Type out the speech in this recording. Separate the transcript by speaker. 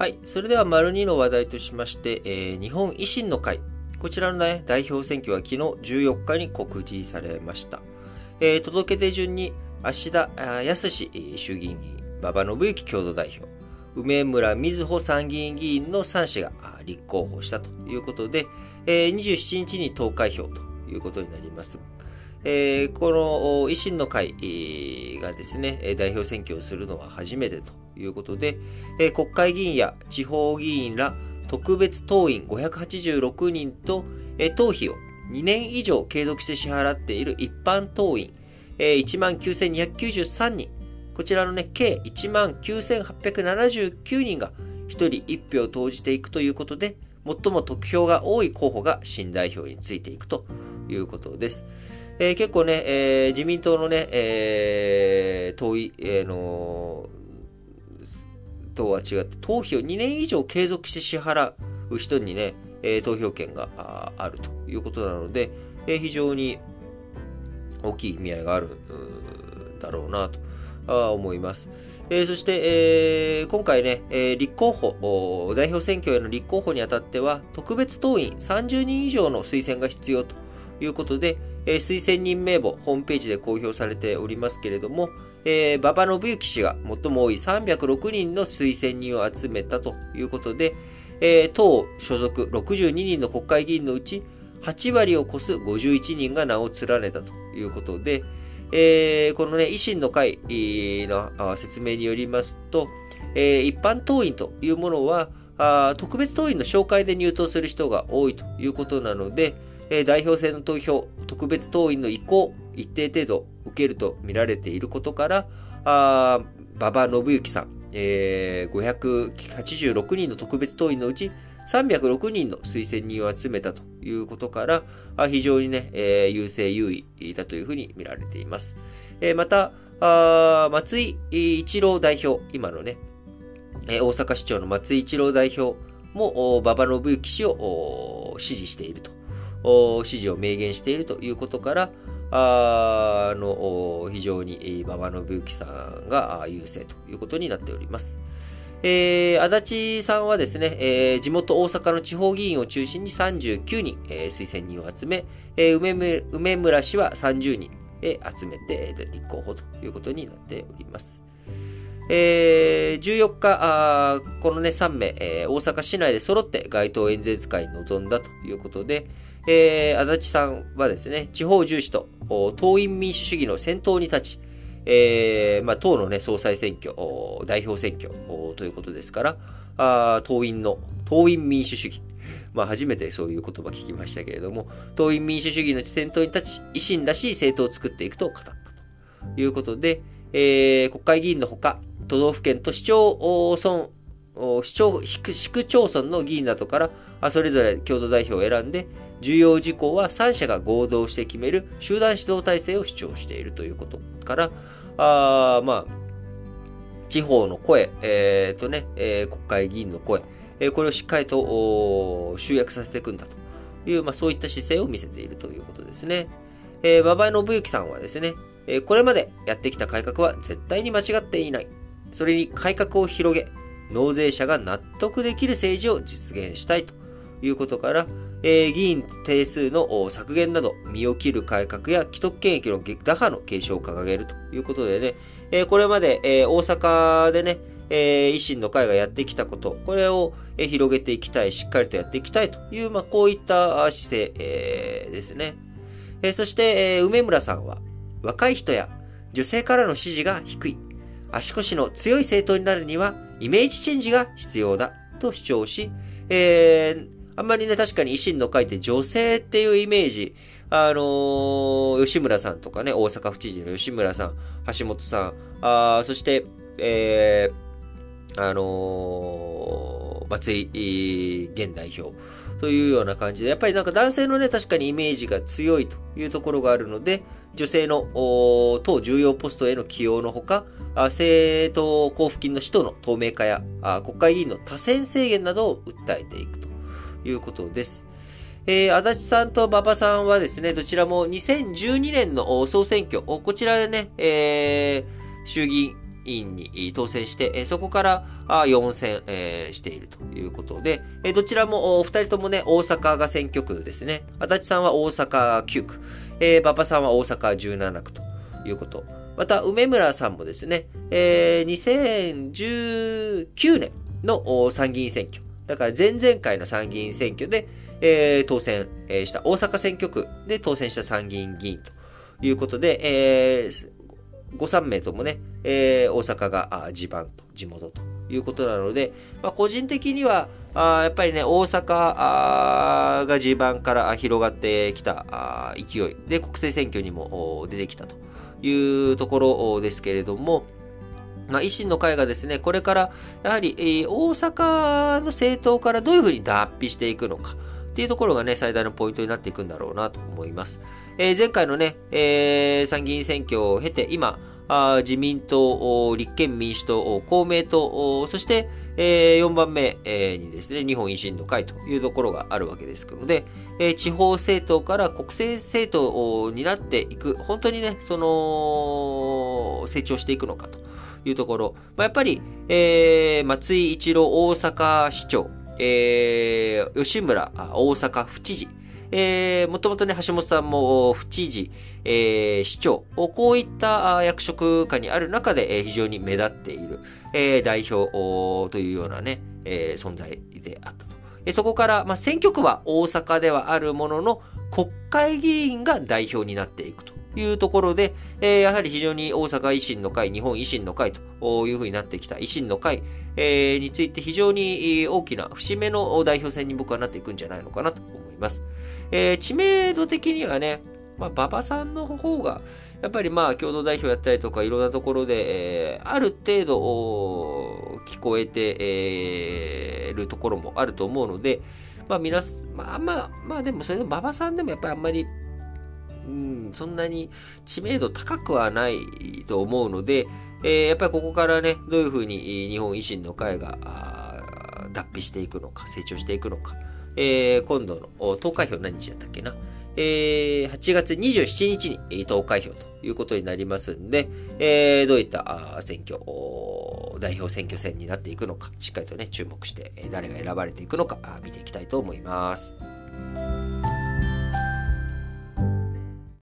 Speaker 1: はい。それでは、丸2の話題としまして、えー、日本維新の会。こちらのね、代表選挙は昨日14日に告示されました。えー、届け出順に、芦田康衆議院議員、馬場信之共同代表、梅村瑞穂参議院議員の3氏が立候補したということで、えー、27日に投開票ということになります。えー、この維新の会がですね、代表選挙をするのは初めてということで、国会議員や地方議員ら特別党員586人と、党費を2年以上継続して支払っている一般党員、え19,293人、こちらのね、計19,879人が1人1票を投じていくということで、最も得票が多い候補が新代表についていくということです。えー、結構ね、えー、自民党のね、えー、党意、えー、のとは違って、党費を2年以上継続して支払う人にね、え、投票権があるということなので、え、非常に大きい意味合いがあるだろうなと思います。え、そして、え、今回ね、え、立候補、代表選挙への立候補にあたっては、特別党員30人以上の推薦が必要ということで、えー、推薦人名簿、ホームページで公表されておりますけれども、えー、馬場信之氏が最も多い306人の推薦人を集めたということで、えー、党所属62人の国会議員のうち8割を超す51人が名を連ねたということで、えー、このね、維新の会の説明によりますと、えー、一般党員というものは、特別党員の紹介で入党する人が多いということなので、代表制の投票、特別党員の意向、一定程度受けると見られていることから、あ馬場信之さん、えー、586人の特別党員のうち306人の推薦人を集めたということから、非常にね、えー、優勢優位だというふうに見られています。えー、また、あ松井一郎代表、今のね、えー、大阪市長の松井一郎代表も、馬場信之氏を支持していると、支持を明言しているということから、あの、非常に馬場信之さんが優勢ということになっております。えー、足立さんはですね、えー、地元大阪の地方議員を中心に39人、えー、推薦人を集め、えー、梅村氏は30人、えー、集めて立候補ということになっております。えー、14日、あこのね、3名、えー、大阪市内で揃って街頭演説会に臨んだということで、えー、足立さんはですね、地方重視と党員民主主義の先頭に立ち、えー、まあ、党のね、総裁選挙、代表選挙ということですから、あ党員の、党員民主主義。まあ、初めてそういう言葉聞きましたけれども、党員民主主義の先頭に立ち、維新らしい政党を作っていくと語ったということで、えー、国会議員のほか、都道府県と市町村、市町、市区町村の議員などから、それぞれ共同代表を選んで、重要事項は3社が合同して決める集団指導体制を主張しているということから、あまあ、地方の声、えー、とね、えー、国会議員の声、えー、これをしっかりと集約させていくんだという、まあそういった姿勢を見せているということですね。えー、馬場信之さんはですね、えー、これまでやってきた改革は絶対に間違っていない。それに改革を広げ、納税者が納得できる政治を実現したいということから、えー、議員定数の削減など、身を切る改革や既得権益の打破の継承を掲げるということでね、えー、これまで、えー、大阪でね、え維新の会がやってきたこと、これを、え広げていきたい、しっかりとやっていきたいという、まあ、こういった姿勢、えですね。えそして、え梅村さんは、若い人や女性からの支持が低い、足腰の強い政党になるには、イメージチェンジが必要だと主張し、えー、あんまりね、確かに維新の会って女性っていうイメージ、あのー、吉村さんとかね、大阪府知事の吉村さん、橋本さん、あそして、えー、あのー、松井現代表というような感じで、やっぱりなんか男性のね、確かにイメージが強いというところがあるので、女性の党重要ポストへの起用のほか、政党交付金の使途の透明化や国会議員の多選制限などを訴えていくということです。えー、足立さんと馬場さんはですね、どちらも2012年の総選挙、こちらでね、えー、衆議院に当選して、そこから4選、えしているということで、どちらも2人ともね、大阪が選挙区ですね。足立さんは大阪9区、えー、馬場さんは大阪17区ということ。また、梅村さんもですね、えー、2019年の参議院選挙。だから前々回の参議院選挙で、えー、当選した大阪選挙区で当選した参議院議員ということで、えー、ご3名ともね、えー、大阪が地盤と地元ということなので、まあ、個人的には、あやっぱりね、大阪が地盤から広がってきた勢いで国政選挙にも出てきたというところですけれども、まあ、維新の会がですね、これから、やはり、えー、大阪の政党からどういうふうに脱皮していくのか、っていうところがね、最大のポイントになっていくんだろうなと思います。えー、前回のね、えー、参議院選挙を経て、今、自民党、立憲民主党、公明党、そして、え、4番目、にですね、日本維新の会というところがあるわけですので、え、地方政党から国政政党になっていく、本当にね、その、成長していくのかというところ。まあ、やっぱり、えー、松井一郎大阪市長、えー、吉村大阪府知事、えー、もともとね、橋本さんも府知事、えー、市長、こういった役職下にある中で、非常に目立っている、え、代表というようなね、え、存在であったと。そこから、まあ、選挙区は大阪ではあるものの、国会議員が代表になっていくと。いうところで、えー、やはり非常に大阪維新の会、日本維新の会というふうになってきた維新の会、えー、について非常に大きな節目の代表選に僕はなっていくんじゃないのかなと思います。えー、知名度的にはね、まあ、馬場さんの方が、やっぱりまあ、共同代表やったりとか、いろんなところで、えー、ある程度、聞こえて、えー、るところもあると思うので、まあ、皆、まあまあ、まあでも、それで馬場さんでもやっぱりあんまり、うん、そんなに知名度高くはないと思うので、えー、やっぱりここからね、どういうふうに日本維新の会が脱皮していくのか、成長していくのか、えー、今度の投開票何日だったっけな？えー、8月27日に投開票ということになりますんで、えー、どういった選挙、代表選挙戦になっていくのか、しっかりとね、注目して、誰が選ばれていくのか、見ていきたいと思います。